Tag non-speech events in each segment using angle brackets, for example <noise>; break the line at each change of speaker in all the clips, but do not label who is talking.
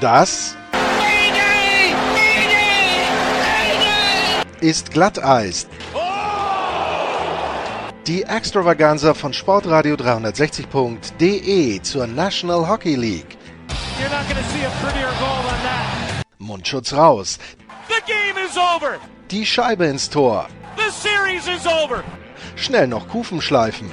Das ist Glatteis. Die Extravaganza von Sportradio 360.de zur National Hockey League. Mundschutz raus. Die Scheibe ins Tor. Schnell noch Kufen schleifen.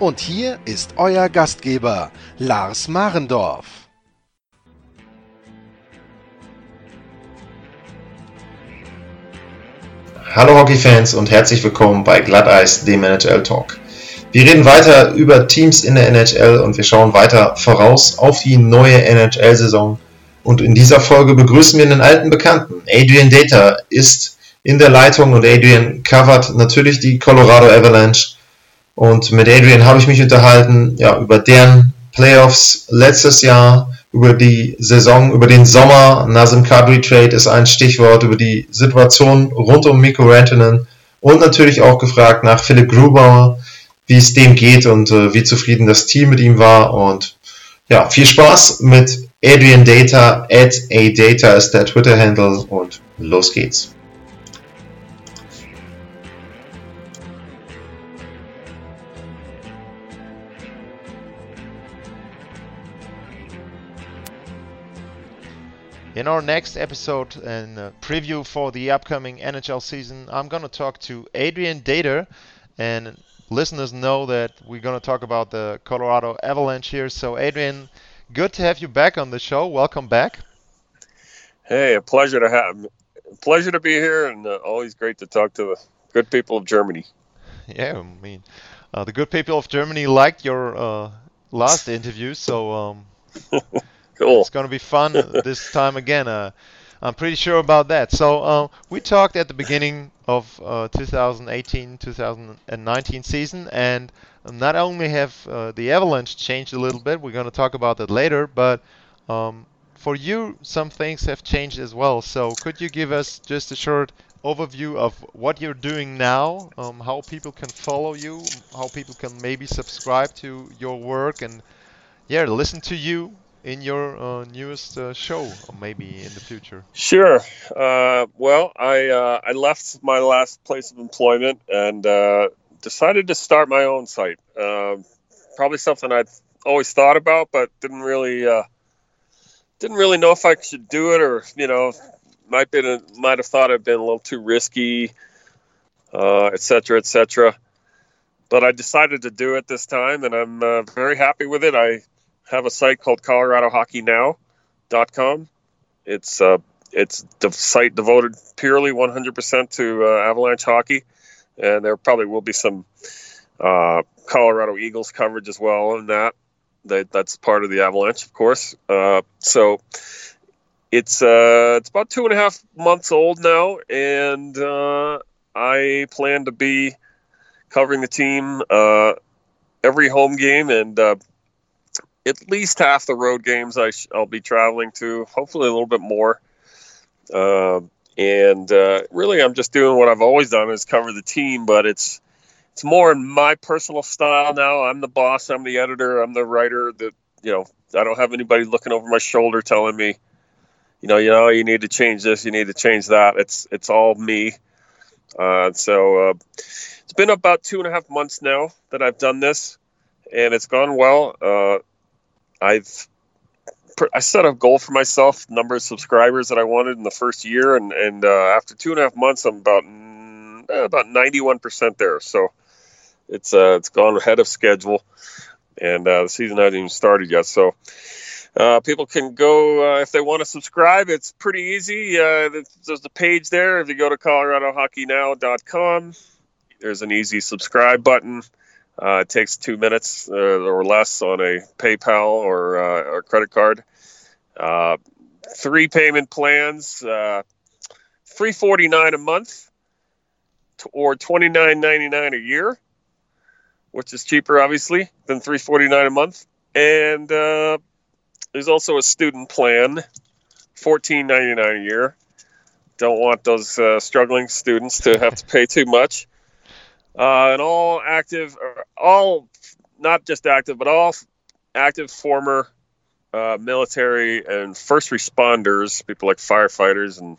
Und hier ist euer Gastgeber, Lars Marendorf.
Hallo Hockeyfans und herzlich willkommen bei Glatteis, dem NHL Talk. Wir reden weiter über Teams in der NHL und wir schauen weiter voraus auf die neue NHL-Saison. Und in dieser Folge begrüßen wir einen alten Bekannten. Adrian Data ist in der Leitung und Adrian covert natürlich die Colorado Avalanche. Und mit Adrian habe ich mich unterhalten ja, über deren Playoffs letztes Jahr, über die Saison, über den Sommer. Nazem Kadri Trade ist ein Stichwort, über die Situation rund um Mikko Rantanen und natürlich auch gefragt nach Philipp Grubauer, wie es dem geht und äh, wie zufrieden das Team mit ihm war. Und ja, viel Spaß mit Adrian Data, at adata ist der Twitter-Handle und los geht's.
In our next episode and uh, preview for the upcoming NHL season, I'm going to talk to Adrian Dater. And listeners know that we're going to talk about the Colorado Avalanche here. So, Adrian, good to have you back on the show. Welcome back.
Hey, a pleasure to have, pleasure to be here, and uh, always great to talk to the good people of Germany.
Yeah, I mean, uh, the good people of Germany liked your uh, last interview, so um, <laughs>
Cool.
It's going to be fun <laughs> this time again. Uh, I'm pretty sure about that. So uh, we talked at the beginning of 2018-2019 uh, season, and not only have uh, the Avalanche changed a little bit, we're going to talk about that later, but um, for you, some things have changed as well. So could you give us just a short overview of what you're doing now, um, how people can follow you, how people can maybe subscribe to your work, and yeah, listen to you in your uh, newest uh, show, or maybe in the future?
Sure. Uh, well, I uh, I left my last place of employment and uh, decided to start my own site. Um, probably something I'd always thought about, but didn't really uh, didn't really know if I should do it, or you know, might been might have thought it'd been a little too risky, etc., cetera, et. But I decided to do it this time, and I'm very happy with it. I have a site called ColoradoHockeyNow.com. It's uh, it's the site devoted purely 100% to uh, Avalanche hockey, and there probably will be some uh, Colorado Eagles coverage as well in that. that that's part of the Avalanche, of course. Uh, so it's uh, it's about two and a half months old now, and uh, I plan to be covering the team uh, every home game and at least half the road games I will be traveling to, hopefully a little bit more. Uh, and uh, really, I'm just doing what I've always done is cover the team, but it's it's more in my personal style now. I'm the boss. I'm the editor. I'm the writer. That you know, I don't have anybody looking over my shoulder telling me, you know, you know, you need to change this, you need to change that. It's it's all me. Uh, so uh, it's been about two and a half months now that I've done this, and it's gone well. I've I set a goal for myself, number of subscribers that I wanted in the first year, and and uh, after two and a half months, I'm about mm, eh, about 91 percent there. So it's uh, it's gone ahead of schedule, and uh, the season hasn't even started yet. So uh, people can go uh, if they want to subscribe. It's pretty easy. Uh, there's the page there. If you go to ColoradoHockeyNow.com, there's an easy subscribe button. Uh, it takes two minutes uh, or less on a PayPal or, uh, credit card. Uh, three payment plans, uh, three forty nine a month, or twenty nine ninety nine a year, which is cheaper, obviously, than three forty nine a month. And uh, there's also a student plan, fourteen ninety nine a year. Don't want those struggling students to have to pay too much uh, and all active, all not just active, but all active former uh, military and first responders, people like firefighters and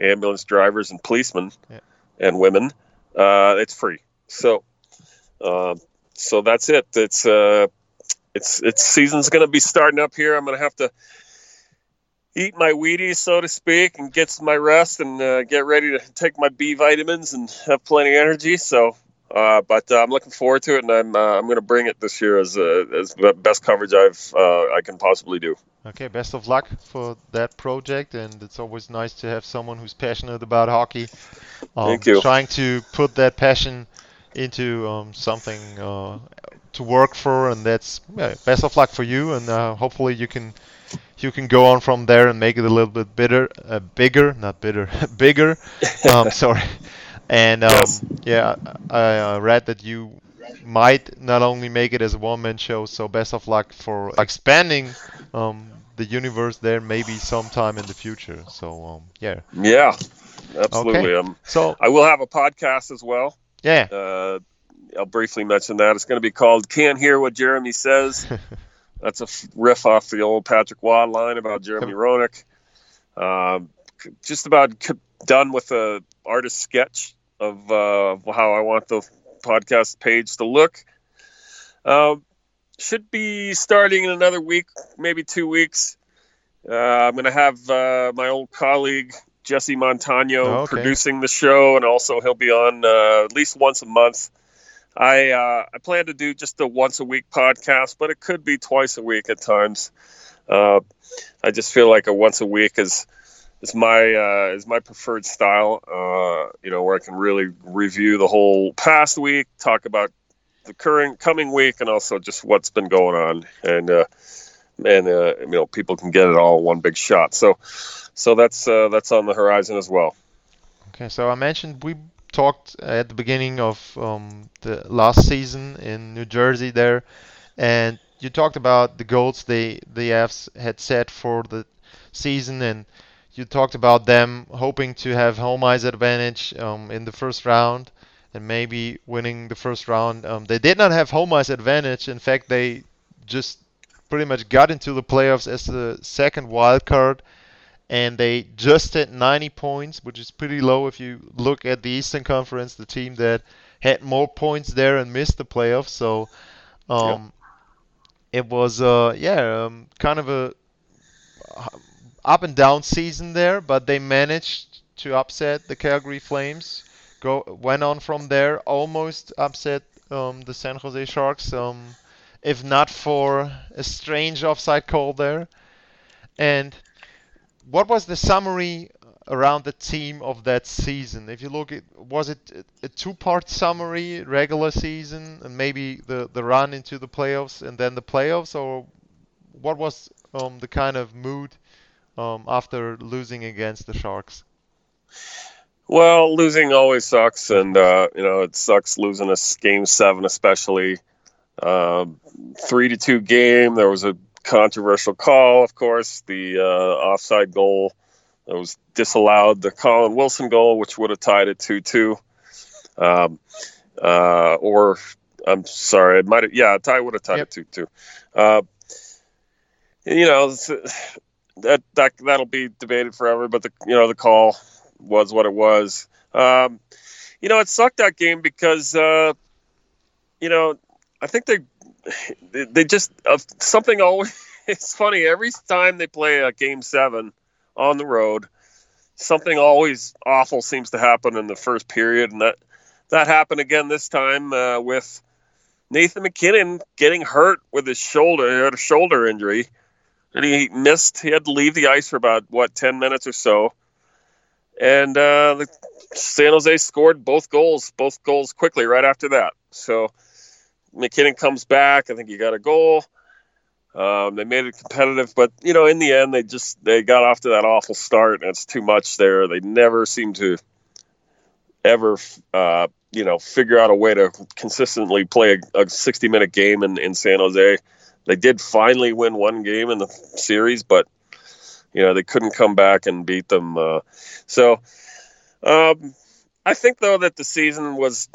ambulance drivers and policemen
Yeah.
and women. Uh, it's free. So, uh, so that's it. It's uh, it's it's season's going to be starting up here. I'm going to have to eat my Wheaties, so to speak, and get my rest and uh, get ready to take my B vitamins and have plenty of energy. So, uh, but uh, I'm looking forward to it, and I'm uh, I'm going to bring it this year as uh, as the best coverage I've uh, I can possibly do.
Okay, best of luck for that project, and it's always nice to have someone who's passionate about hockey. Um,
Thank you.
Trying to put that passion into um, something uh, to work for, and that's yeah, best of luck for you, and uh, hopefully you can you can go on from there and make it a little bit bitter, uh, bigger, not bitter, <laughs> bigger. <laughs> Um, sorry, and um,
Yes.
yeah, I uh, read that you might not only make it as a one-man show. So best of luck for expanding um, the universe there, maybe sometime in the future. So um, yeah,
Yeah, absolutely.
Okay.
Um,
so
I will have a podcast as well.
yeah,
Uh, I'll briefly mention that. It's going to be called "Can't Hear What Jeremy Says." <laughs> That's a riff off the old Patrick Roy line about Jeremy Roenick. Um, c- just about done with the artist sketch of uh, how I want the podcast page to look. Um, should be starting in another week, maybe two weeks. Uh, I'm going to have uh, my old colleague Jesse Montano
Oh, okay.
producing the show, and also he'll be on uh, at least once a month. I uh, I plan to do just a once a week podcast, but it could be twice a week at times. Uh, I just feel like a once a week is is my uh, is my preferred style. Uh, you know, where I can really review the whole past week, talk about the current coming week, and also just what's been going on, and uh, and uh, you know people can get it all in one big shot. So so that's uh, that's on the horizon as well.
Okay, so I mentioned we talked at the beginning of um, the last season in New Jersey there, and you talked about the goals they the Avs had set for the season, and you talked about them hoping to have home ice advantage um, in the first round and maybe winning the first round. Um, they did not have home ice advantage. In fact, they just pretty much got into the playoffs as the second wild card and they just had 90 points, which is pretty low if you look at the Eastern Conference, the team that had more points there and missed the playoffs. So, um, it was uh, yeah, um, kind of a up and down season there, but they managed to upset the Calgary Flames. Go went on from there, almost upset um, the San Jose Sharks. Um, if not for a strange offside call there, and what was the summary around the team of that season? If you look at, was it a- two-part summary, regular season, and maybe the the run into the playoffs, and then the playoffs, or what was um, the kind of mood um, after losing against the Sharks?
Well, losing always sucks, and uh, you know it sucks losing a game seven, especially um, three to two game. There was a controversial call, of course, the uh, offside goal that was disallowed, the Colin Wilson goal, which would have tied it two two, um, uh, or I'm sorry, it might have yeah, tie would have tied
Yep.
it two two. Uh, you know it's- that that that'll be debated forever, but the you know the call was what it was. Um, you know, it sucked that game because, uh, you know, I think they they, just uh, something always. <laughs> It's funny every time they play a game seven on the road, something always awful seems to happen in the first period, and that that happened again this time uh, with Nathan MacKinnon getting hurt with his shoulder. He had a shoulder injury, and he missed. He had to leave the ice for about what ten minutes or so and uh, the San Jose scored both goals, both goals quickly right after that. So MacKinnon comes back. I think he got a goal. Um, they made it competitive, but you know, in the end, they just they got off to that awful start, and it's too much there. They never seem to ever, uh, you know, figure out a way to consistently play a, a 60 minute game in, in San Jose. They did finally win one game in the series, but you know they couldn't come back and beat them. Uh, so um, I think though that the season was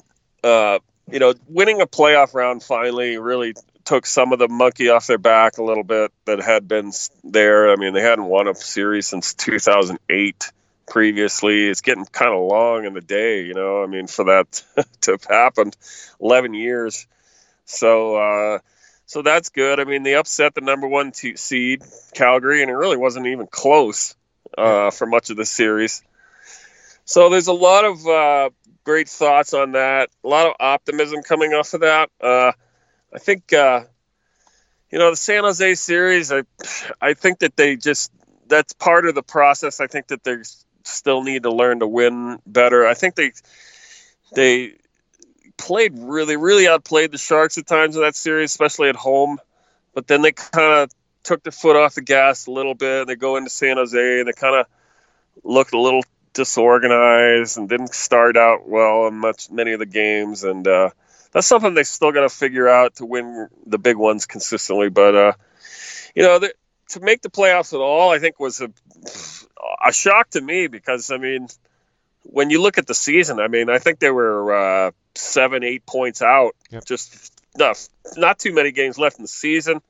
uh, you know, winning a playoff round finally really took some of the monkey off their back a little bit that had been there. I mean, they hadn't won a series since 2008 previously. It's getting kind of long in the day, you know. I mean, for that <laughs> to have happened, 11 years. So, uh, so that's good. I mean, they upset the number one t- seed, Calgary, and it really wasn't even close uh, for much of the series. So there's a lot of uh, great thoughts on that. A lot of optimism coming off of that. Uh, I think uh, you know the San Jose series. I I think that they just that's part of the process. I think that they still need to learn to win better. I think they they played really really outplayed the Sharks at times in that series, especially at home. But then they kind of took the foot off the gas a little bit. They go into San Jose and they kind of looked a little disorganized and didn't start out well in much many of the games, and uh, that's something they still got to figure out to win the big ones consistently. But uh, you know, the, to make the playoffs at all, I think was a a shock to me because I mean, when you look at the season, I mean, I think they were uh, seven, eight points out. Yep. Just not not too many games left in the season.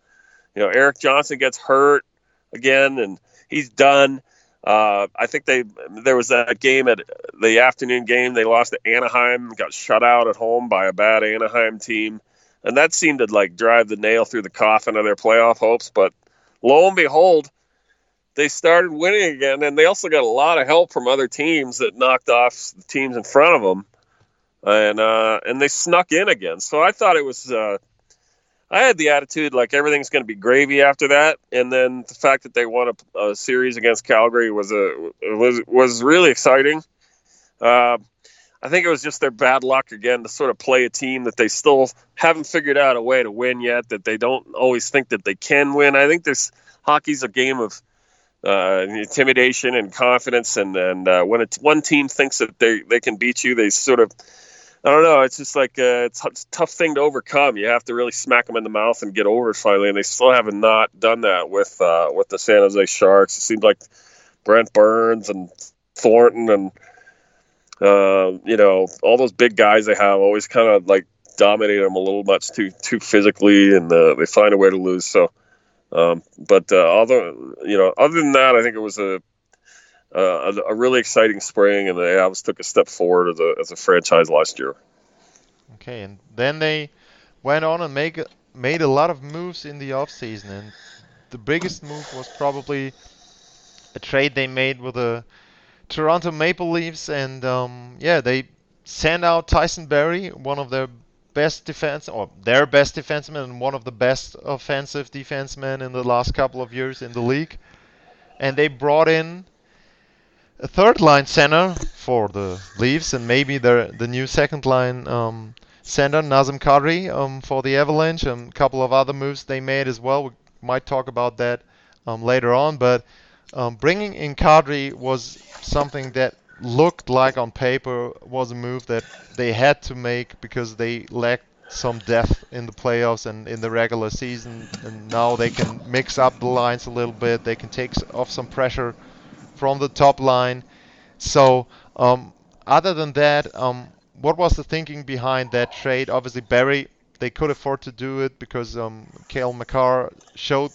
You know, Erik Johnson gets hurt again, and he's done. Uh, I think they there was that game at the afternoon game they lost to Anaheim, got shut out at home by a bad Anaheim team, and that seemed to like drive the nail through the coffin of their playoff hopes. But lo and behold, they started winning again, and they also got a lot of help from other teams that knocked off the teams in front of them, and uh, and they snuck in again. So I thought it was uh, I had the attitude like everything's going to be gravy after that, and then the fact that they won a, a series against Calgary was a was was really exciting. Uh, I think it was just their bad luck again to sort of play a team that they still haven't figured out a way to win yet. That they don't always think that they can win. I think this hockey's a game of uh, intimidation and confidence, and and uh, when it's one team thinks that they they can beat you, they sort of I don't know. It's just like uh, it's, it's, a tough thing to overcome. You have to really smack them in the mouth and get over it finally, and they still haven't not done that with uh, with the San Jose Sharks. It seems like Brent Burns and Thornton and uh, you know all those big guys they have always kind of like dominate them a little much too too physically, and uh, they find a way to lose. So, um, but uh, other you know other than that, I think it was a uh, a, really exciting spring, and the Avs took a step forward as a, as a franchise last year.
Okay, and then they went on and make made a lot of moves in the offseason, and the biggest move was probably a trade they made with the Toronto Maple Leafs, and um, yeah, they sent out Tyson Barrie, one of their best defense or their best defenseman and one of the best offensive defensemen in the last couple of years in the league. And they brought in a third line center for the Leafs and maybe the the new second line um, center Nazem Kadri um, for the Avalanche and a couple of other moves they made as well. We might talk about that um, later on, but um, bringing in Kadri was something that looked like on paper was a move that they had to make because they lacked some depth in the playoffs and in the regular season and now they can mix up the lines a little bit they can take off some pressure from the top line. So um, other than that, um, what was the thinking behind that trade? Obviously, Barrie, they could afford to do it because um, Cale Makar showed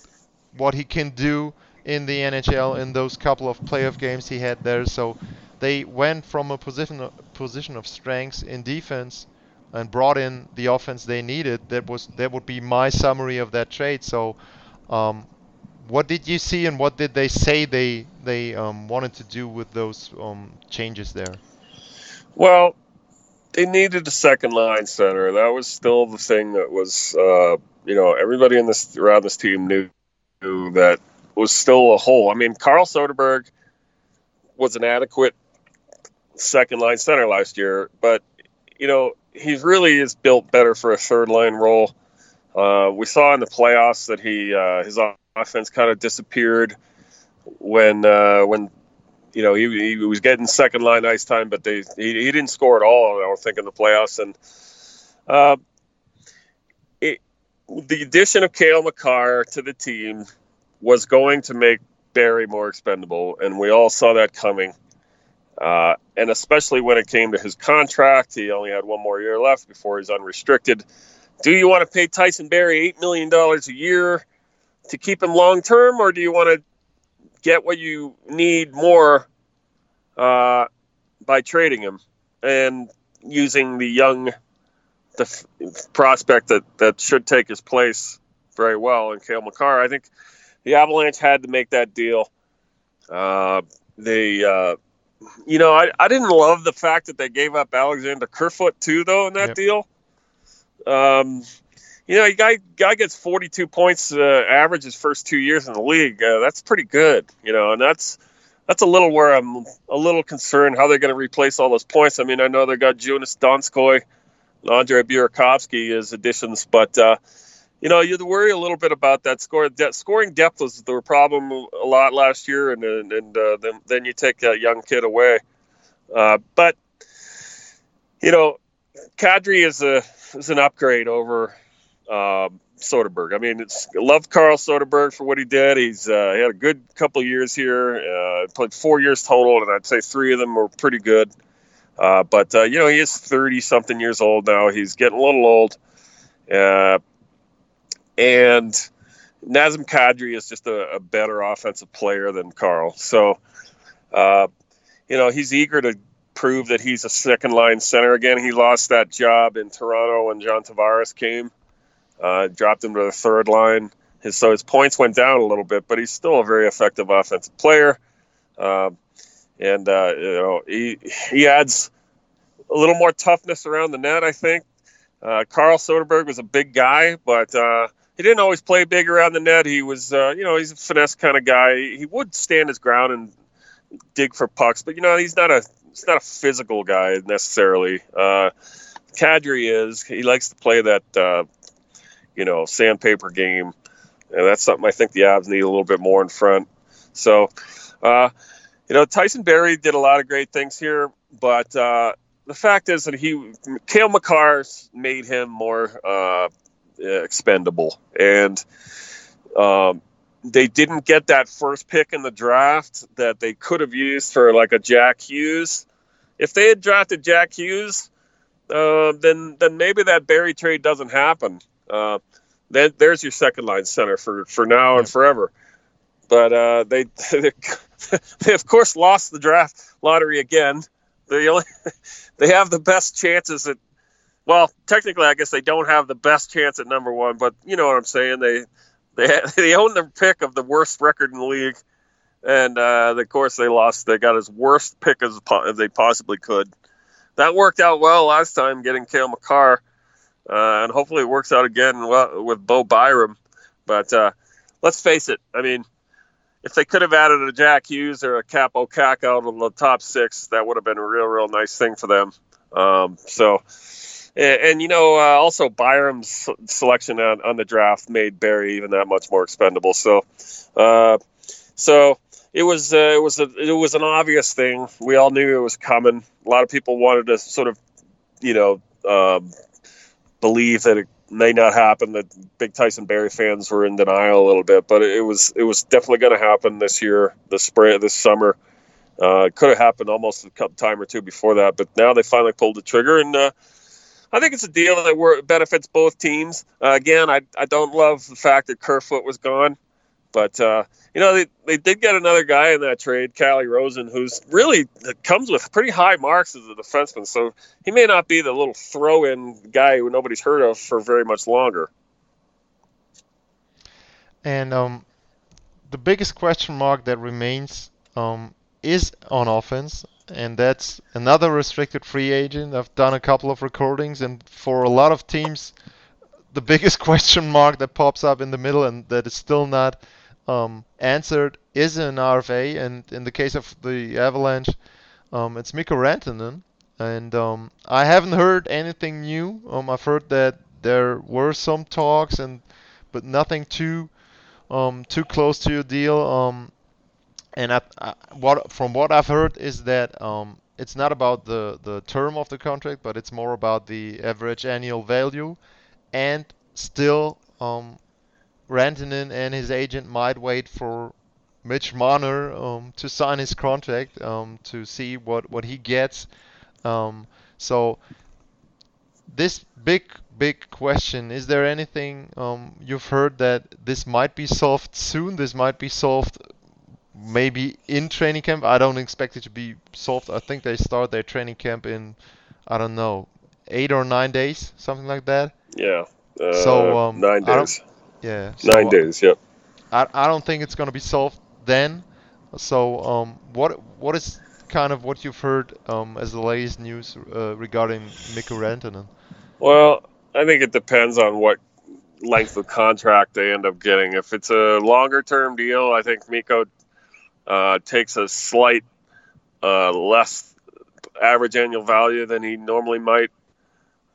what he can do in the NHL in those couple of playoff games he had there. So they went from a position position of strength in defense and brought in the offense they needed. That was that would be my summary of that trade. So um, what did you see and what did they say they they um, wanted to do with those um, changes there?
Well, they needed a second line center. That was still the thing that was, uh, you know, everybody in this around this team knew, knew that was still a hole. I mean, Carl Soderberg was an adequate second line center last year, but you know he really is built better for a third line role. Uh, we saw in the playoffs that he uh, his offense kind of disappeared when uh, when you know he, he was getting second line ice time, but they he, he didn't score at all. I don't think in the playoffs, and uh, it, the addition of Cale Makar to the team was going to make Barrie more expendable, and we all saw that coming. Uh, and especially when it came to his contract, he only had one more year left before he's unrestricted. Do you want to pay Tyson Barrie $8 million a year to keep him long term, or do you want to get what you need more uh, by trading him and using the young the f- prospect that, that should take his place very well in Cale Makar? I think the Avalanche had to make that deal. Uh, they, uh, you know, I, I didn't love the fact that they gave up Alexander Kerfoot too, though, in that
Yep.
deal. Um, you know, guy guy gets 42 points uh, average his first two years in the league. Uh, that's pretty good, you know, and that's that's a little where I'm a little concerned how they're going to replace all those points. I mean, I know they got Joonas Donskoi, and Andre Burakovsky as additions, but uh, you know, you'd worry a little bit about that score. That scoring depth was the problem a lot last year, and and, and uh, then then you take that young kid away. Uh, but you know, Kadri is a is an upgrade over um, Soderberg. I mean, it's I love Carl Soderberg for what he did. He's uh, he had a good couple years here. Uh, played four years total, and I'd say three of them were pretty good. Uh, but uh, you know, he is thirty something years old now. He's getting a little old, and Nazem Kadri is just a, a better offensive player than Carl. So, uh, you know, he's eager to prove that he's a second line center again. He lost that job in Toronto when John Tavares came, uh, dropped him to the third line. His, so his points went down a little bit, but he's still a very effective offensive player. Um, and uh, you know he he adds a little more toughness around the net. I think uh, Carl Soderberg was a big guy, but uh, he didn't always play big around the net. He was uh, you know he's a finesse kind of guy. He would stand his ground and dig for pucks, but you know he's not a he's not a physical guy necessarily. Uh, Kadri is. He likes to play that uh, you know sandpaper game, and that's something I think the Avs need a little bit more in front. So. Uh, you know, Tyson Barrie did a lot of great things here, but uh, the fact is that he, Cale Makar made him more uh, expendable, and um, they didn't get that first pick in the draft that they could have used for like a Jack Hughes. If they had drafted Jack Hughes, uh, then then maybe that Barrie trade doesn't happen. Uh, then there's your second line center for for now and forever. But uh, they, <laughs> they of course lost the draft lottery again. They only <laughs> they have the best chances at well, technically, I guess they don't have the best chance at number one, but you know what I'm saying. They they <laughs> they own the pick of the worst record in the league, and uh, of course they lost. They got as worst pick as, as they possibly could. That worked out well last time, getting Cale Makar, uh, and hopefully it works out again with Bo Byram. But uh, let's face it. I mean, if they could have added a Jack Hughes or a Kaapo Kakko out of the top six, that would have been a real, real nice thing for them. Um, so, and, and you know, uh, also Byram's selection on, on the draft made Barrie even that much more expendable. So, uh, so it was uh, it was a, it was an obvious thing. We all knew it was coming. A lot of people wanted to sort of, you know, um, believe that it may not happen. That big Tyson Barrie fans were in denial a little bit, but it was it was definitely going to happen this year, this spring, this summer. Uh, it could have happened almost a couple time or two before that, but now they finally pulled the trigger, and uh, I think it's a deal that benefits both teams. Uh, again, I I don't love the fact that Kerfoot was gone, but uh, you know they, they did get another guy in that trade, Calle Rosen, who's really comes with pretty high marks as a defenseman. So he may not be the little throw-in guy who nobody's heard of for very much longer.
And um, the biggest question mark that remains um, is on offense, and that's another restricted free agent. I've done a couple of recordings, and for a lot of teams, the <laughs> biggest question mark that pops up in the middle and that is still not um, answered is an RFA. And in the case of the Avalanche, um, it's Mikko Rantanen. And um, I haven't heard anything new. Um, I've heard that there were some talks, and but nothing too um, too close to a deal. And I, I, what from what I've heard is that um, it's not about the the term of the contract, but it's more about the average annual value. And still, um, Rantanen and his agent might wait for Mitch Marner um, to sign his contract um, to see what what he gets. Um, so this big big question is there anything um, you've heard that this might be solved soon this might be solved maybe in training camp i don't expect it to be solved i think they start their training camp in i don't know eight or nine days something like that
Yeah. Uh,
So, um,
nine days.
yeah so
Nine days. Yep.
I, I don't think it's going to be solved then so um, what what is kind of what you've heard um, as the latest news uh, regarding Mikko Rantanen
Well, I think it depends on what length of contract they end up getting. If it's a longer term deal, I think Mikko uh, takes a slight uh, less average annual value than he normally might.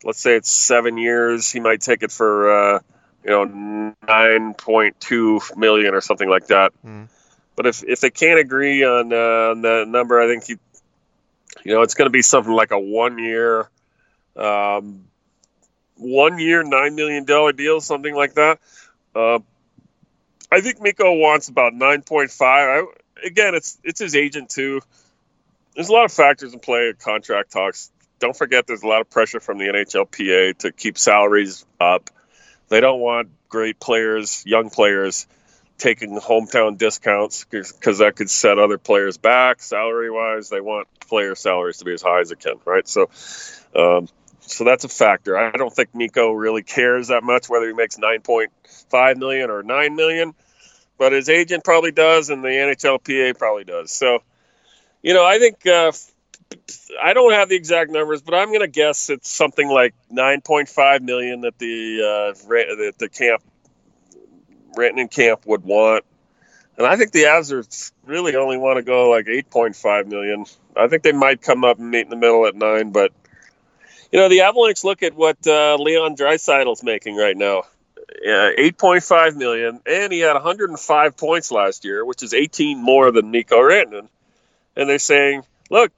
Let's say it's seven years, he might take it for uh, you know nine point two million or something like that.
Mm.
But if if they can't agree on, uh, on the number, I think he, you know, it's going to be something like a one year. Um, one year, nine million dollar deal, something like that. Uh, I think Mikko wants about nine point five. Again, it's it's his agent too. There's a lot of factors in play at contract talks. Don't forget, there's a lot of pressure from the NHLPA to keep salaries up. They don't want great players, young players, taking hometown discounts because that could set other players back salary wise. They want player salaries to be as high as it can, right? So, um, so that's a factor. I don't think Mikko really cares that much whether he makes 9.5 million or 9 million, but his agent probably does, and the NHLPA probably does. So, you know, I think uh, I don't have the exact numbers, but I'm going to guess it's something like 9.5 million that the uh, that the camp Rantanen camp would want. And I think the Avs really only want to go like 8.5 million. I think they might come up and meet in the middle at nine, but you know the Avalanche look at what uh, Leon Draisaitl's making right now. Yeah, 8.5 million, and he had 105 points last year, which is 18 more than Mikko Rantanen. And they're saying, look,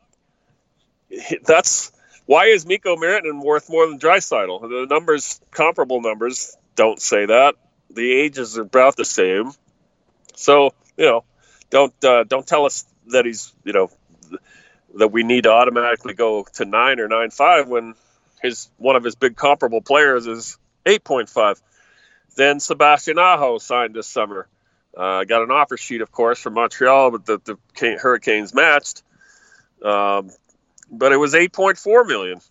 that's why is Mikko Rantanen worth more than Draisaitl? The numbers, comparable numbers, don't say that. The ages are about the same, so you know, don't uh, don't tell us that he's you know that we need to automatically go to nine or nine five when his one of his big comparable players is eight point five. Then Sebastian Aho signed this summer. Uh, got an offer sheet, of course, from Montreal, but the, the Hurricanes matched. Um, but it was 8.4 million.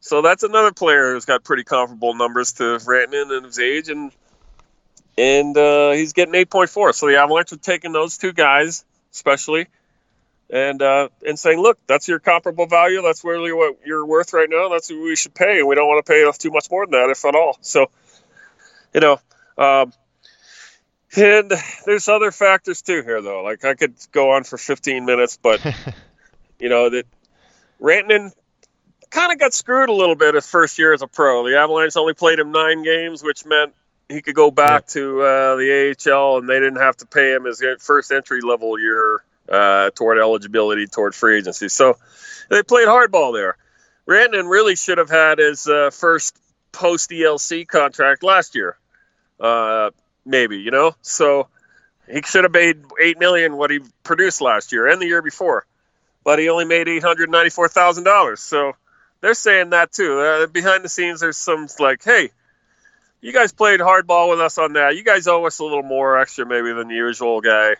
So that's another player who's got pretty comparable numbers to Rantanen and his age, and and uh, he's getting 8.4. So the Avalanche are taking those two guys, especially, and uh, and saying, look, that's your comparable value. That's really what you're worth right now. That's what we should pay, and we don't want to pay too much more than that, if at all. So, you know. Um, and there's other factors too here, though. Like I could go on for 15 minutes, but <laughs> you know that Rantanen kind of got screwed a little bit his first year as a pro. The Avalanche only played him nine games, which meant he could go back to uh, the AHL, and they didn't have to pay him his first entry level year uh, toward eligibility toward free agency. So they played hardball there. Rantanen really should have had his uh, first post ELC contract last year, uh, maybe you know. So he should have made eight million what he produced last year and the year before but he only made eight hundred ninety-four thousand dollars. So they're saying that too. Uh, behind the scenes, there's some like, hey, you guys played hardball with us on that. You guys owe us a little more extra maybe than the usual guy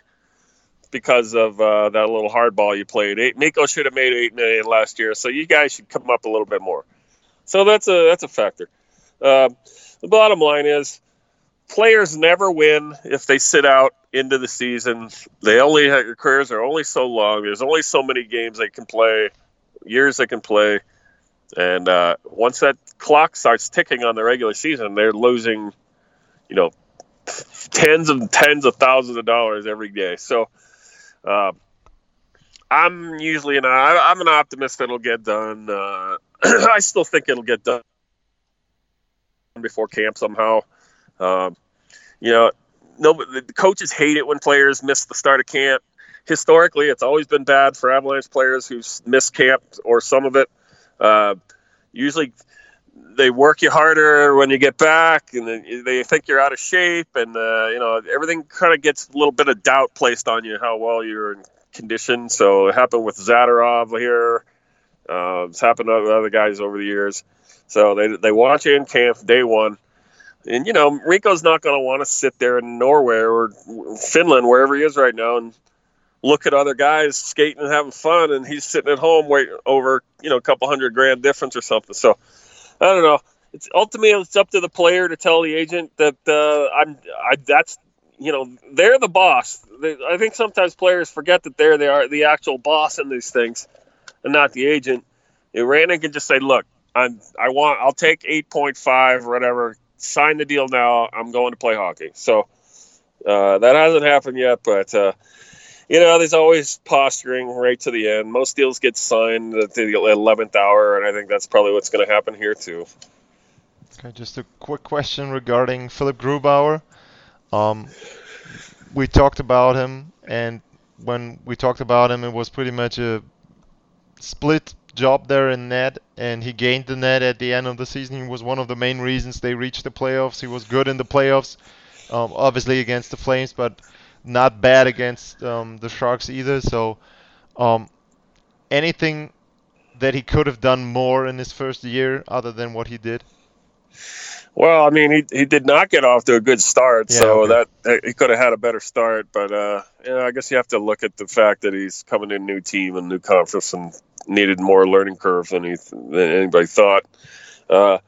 because of uh, that little hardball you played. Eight, Mikko should have made eight million last year, so you guys should come up a little bit more. So that's a that's a factor. Uh, the bottom line is players never win if they sit out into the season. They only have, their careers are only so long. There's only so many games they can play, years they can play, and uh, once that clock starts ticking on the regular season, they're losing, you know, tens and tens of thousands of dollars every day. So. Uh, I'm usually an I'm an optimist that it'll get done. Uh, <clears throat> I still think it'll get done before camp somehow. Um, you know, no, the coaches hate it when players miss the start of camp. Historically, it's always been bad for Avalanche players who miss camp or some of it. Uh, usually, they work you harder when you get back, and they think you're out of shape, and uh, you know everything kind of gets a little bit of doubt placed on you how well you're in condition. So it happened with Zadorov here. Uh, it's happened to other guys over the years. So they they watch you in camp day one, and you know Rico's not going to want to sit there in Norway or Finland, wherever he is right now, and look at other guys skating and having fun, and he's sitting at home waiting over you know a couple hundred grand difference or something. So I don't know. It's ultimately it's up to the player to tell the agent that uh, I'm. I that's you know they're the boss. They, I think sometimes players forget that they're they are the actual boss in these things, and not the agent. And can just say, "Look, I'm I want I'll take eight point five or whatever. Sign the deal now. I'm going to play hockey." So uh, that hasn't happened yet, but. Uh, you know, there's always posturing right to the end. Most deals get signed at the 11th hour, and I think that's probably what's going to happen here too.
Okay, just a quick question regarding Philipp Grubauer. Um, we talked about him, and when we talked about him, it was pretty much a split job there in net, and he gained the net at the end of the season. He was one of the main reasons they reached the playoffs. He was good in the playoffs, um, obviously against the Flames, but not bad against um, the Sharks either. So, um, anything that he could have done more in his first year other than what he did?
Well, I mean, he, he did not get off to a good start, yeah, so okay. that, that, he could have had a better start. But uh, you know, I guess you have to look at the fact that he's coming to a new team and new conference and needed more learning curve than he than anybody thought. Uh,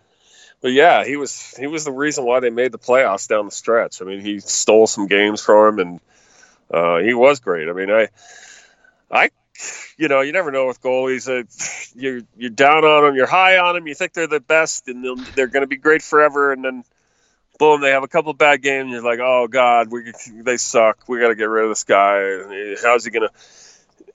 but yeah, he was he was the reason why they made the playoffs down the stretch. I mean, he stole some games from him, and uh, he was great. I mean, I, I, you know, you never know with goalies. Uh, <sighs> you're you're down on them, you're high on them, you think they're the best, and they're going to be great forever, and then boom, they have a couple bad games. You're like, oh god, we they suck. We got to get rid of this guy. How's he gonna?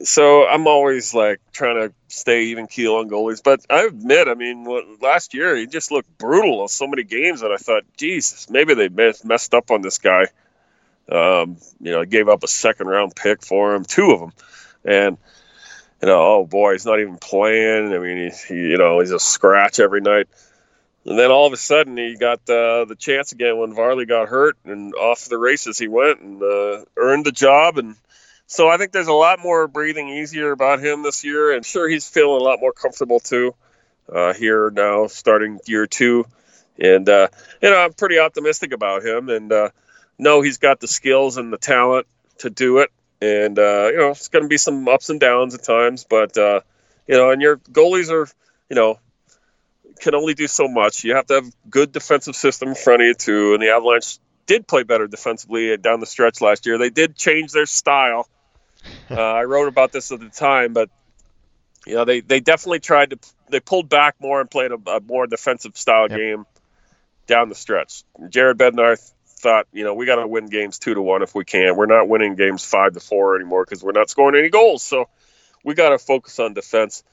so I'm always like trying to stay even keel on goalies. But I admit, I mean, what, last year he just looked brutal on so many games that I thought, Jesus, maybe they messed up on this guy. Um, you know, I gave up a second round pick for him, two of them, and you know, oh boy, he's not even playing. I mean, he, he you know, he's a scratch every night. And then all of a sudden, he got uh, the chance again when Varley got hurt, and off the races he went and uh, earned the job and so I think there's a lot more breathing easier about him this year, and sure he's feeling a lot more comfortable too uh, here now, starting year two. And uh, you know I'm pretty optimistic about him, and uh, know he's got the skills and the talent to do it. And uh, you know it's going to be some ups and downs at times, but uh, you know, and your goalies are you know can only do so much. You have to have good defensive system in front of you too, and the Avalanche did play better defensively down the stretch last year. They did change their style <laughs> uh, I wrote about this at the time, but you know they, they definitely tried to they pulled back more and played a, a more defensive style yep. game down the stretch. Jared Bednar thought, you know, we got to win games two to one if we can. We're not winning games five to four anymore because we're not scoring any goals. So we got to focus on defense,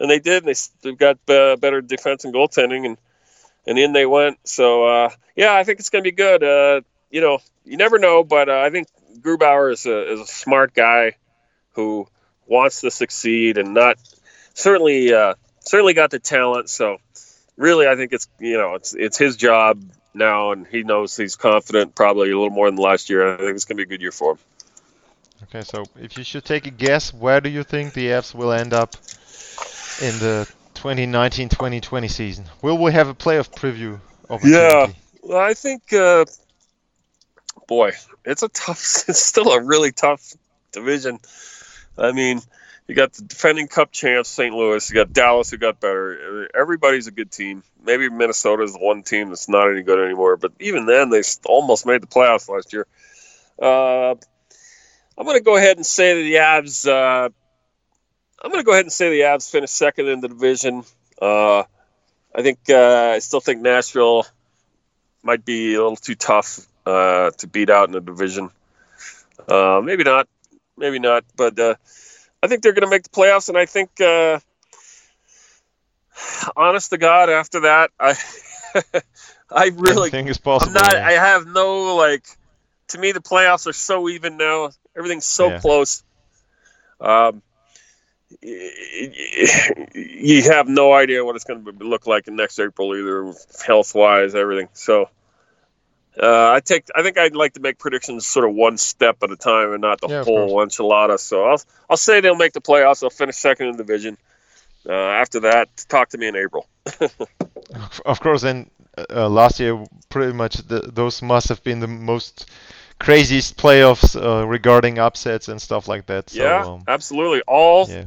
and they did. And they got uh, better defense and goaltending, and and in they went. So uh, yeah, I think it's going to be good. Uh, you know, you never know, but uh, I think Grubauer is a, is a smart guy who wants to succeed and not certainly uh, certainly got the talent. So really, I think it's you know it's it's his job now, and he knows he's confident probably a little more than last year. I think it's going to be a good year for him.
Okay, so if you should take a guess, where do you think the Avs will end up in the 2019-2020 season? Will we have a playoff preview?
Yeah, well, I think. Uh, boy, it's a tough. <laughs> It's still a really tough division. I mean, you got the defending Cup champs, St. Louis. You got Dallas, who got better. Everybody's a good team. Maybe Minnesota is the one team that's not any good anymore. But even then, they almost made the playoffs last year. Uh, I'm going to go ahead and say that the Avs. Uh, I'm going to go ahead and say the Avs finished second in the division. Uh, I think uh, I still think Nashville might be a little too tough uh, to beat out in the division. Uh, maybe not, maybe not, but I think they're going to make the playoffs, and I think, uh, honest to God, after that, I, <laughs> I really
is possible.
I'm not. Yeah. I have no like. To me, the playoffs are so even now. Everything's so yeah. close. Um, you have no idea what it's going to look like in next April, either health wise, everything. So uh, I take. I think I'd like to make predictions sort of one step at a time and not the
Yeah,
whole enchilada. So I'll I'll say they'll make the playoffs. They'll finish second in the division. Uh, after that, talk to me in April. <laughs>
Of- course, and uh, last year, pretty much the, those must have been the most craziest playoffs uh, regarding upsets and stuff like that. So,
yeah,
um,
absolutely. All
yeah,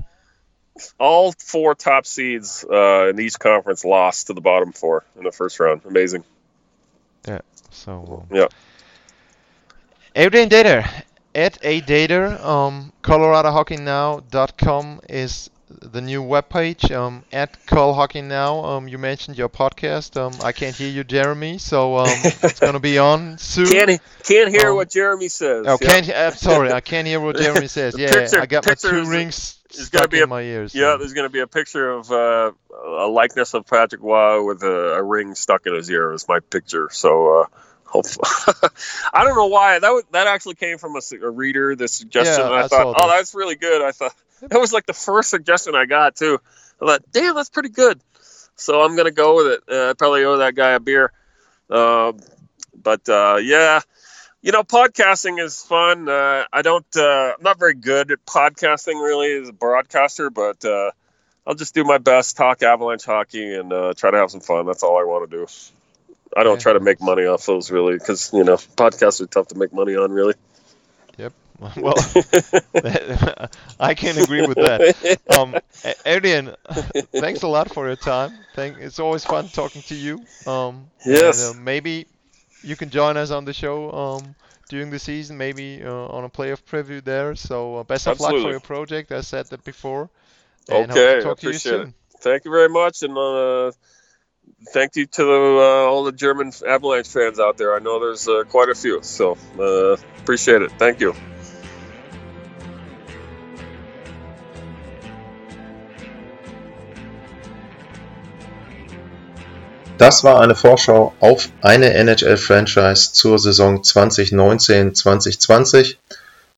all four top seeds uh, in each conference lost to the bottom four in the first round. Amazing.
So. Um,
Yeah.
Adrian Dater, at adater, um, ColoradoHockeyNow.com is the new webpage. Um, at Col Hockey Now, um, you mentioned your podcast. Um, I can't hear you, Jeremy, so um, it's gonna be on soon.
Can't can't hear
Um,
what Jeremy says.
Oh,
Yeah.
can't. I'm sorry, I can't hear what <laughs> Jeremy says. Yeah,
picture-
I got my two
is-
rings
is gonna
stuck
be
in
a-
my ears.
Yeah,
so-
there's going to be a picture of uh, a likeness of Patrick Roy with a, a ring stuck in his ear. Is my picture. So. Uh, <laughs> I don't know why that was, that actually came from a reader. The suggestion,
Yeah,
and I,
I
thought,
saw
oh, that's really good. I thought that was like the first suggestion I got too. I thought, damn, that's pretty good. So I'm gonna go with it. Uh, I probably owe that guy a beer. Um, but uh, yeah, you know, podcasting is fun. Uh, I don't, uh, I'm not very good at podcasting really as a broadcaster, but uh, I'll just do my best, talk Avalanche hockey, and uh, try to have some fun. That's all I want to do. I don't
Yeah.
try to make money off those really, because you know, podcasts are tough to make money on really. Yep. <laughs>
Well, <laughs> I can agree with that. Um, Adrian, thanks a lot for your time. Thank, it's always fun talking to you. Um,
Yes.
and, uh, maybe you can join us on the show um, during the season, maybe uh, on a playoff preview there. So uh, best of luck for your project. I said that before. And
Okay, I
talk to you
appreciate it.
soon.
Thank you very much, and uh, thank you to the, uh, all the German Avalanche fans out there. I know there's uh, quite a few, so uh, appreciate it. Thank you.
Das war eine Vorschau auf eine NHL-Franchise zur Saison 2019-2020.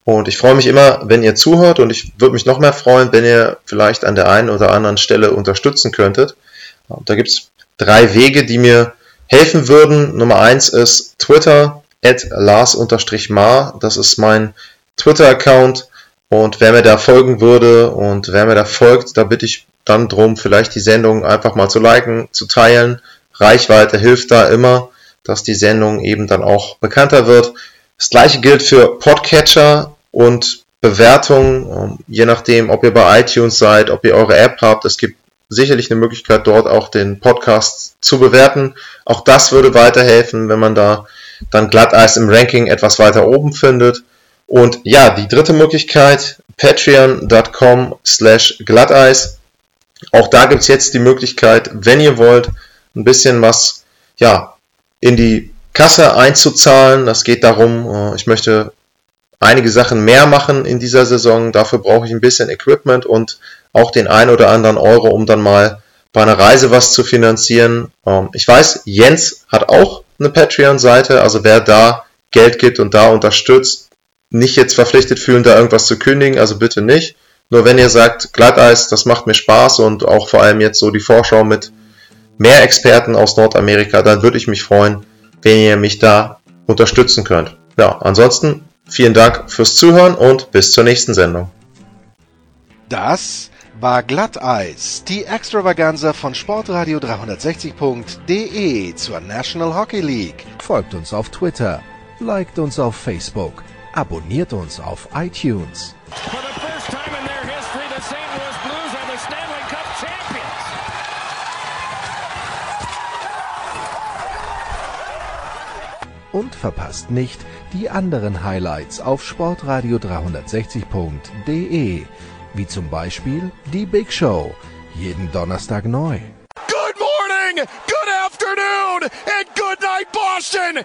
Und ich freue mich immer, wenn ihr zuhört und ich würde mich noch mehr freuen, wenn ihr vielleicht an der einen oder anderen Stelle unterstützen könntet. Da gibt es drei Wege, die mir helfen würden. Nummer eins ist Twitter, at Lars-Mar. Das ist mein Twitter-Account. Und wer mir da folgen würde und wer mir da folgt, da bitte ich dann drum, vielleicht die Sendung einfach mal zu liken, zu teilen. Reichweite hilft da immer, dass die Sendung eben dann auch bekannter wird. Das gleiche gilt für Podcatcher und Bewertungen, ähm, je nachdem, ob ihr bei iTunes seid, ob ihr eure App habt. Es gibt sicherlich eine Möglichkeit, dort auch den Podcast zu bewerten. Auch das würde weiterhelfen, wenn man da dann Glatteis im Ranking etwas weiter oben findet. Und ja, die dritte Möglichkeit, patreon.com slash Glatteis. Auch da gibt's jetzt die Möglichkeit, wenn ihr wollt, ein bisschen was ja, in die Kasse einzuzahlen. Das geht darum, äh, ich möchte einige Sachen mehr machen in dieser Saison. Dafür brauche ich ein bisschen Equipment und auch den ein oder anderen Euro, um dann mal bei einer Reise was zu finanzieren. Ähm, Ich weiß, Jens hat auch eine Patreon-Seite, also wer da Geld gibt und da unterstützt, nicht jetzt verpflichtet fühlen, da irgendwas zu kündigen, also bitte nicht. Nur wenn ihr sagt, Glatteis, das macht mir Spaß und auch vor allem jetzt so die Vorschau mit mehr Experten aus Nordamerika, dann würde ich mich freuen, wenn ihr mich da unterstützen könnt. Ja, ansonsten vielen Dank fürs Zuhören und bis zur nächsten Sendung.
Das war Glatteis, die Extravaganza von Sportradio 360.de zur National Hockey League.
Folgt uns auf Twitter, liked uns auf Facebook, abonniert uns auf iTunes. Und verpasst nicht die anderen Highlights auf sportradio 360.de, wie zum Beispiel die Big Show, jeden Donnerstag neu.
Good morning, good afternoon, and good night, Boston.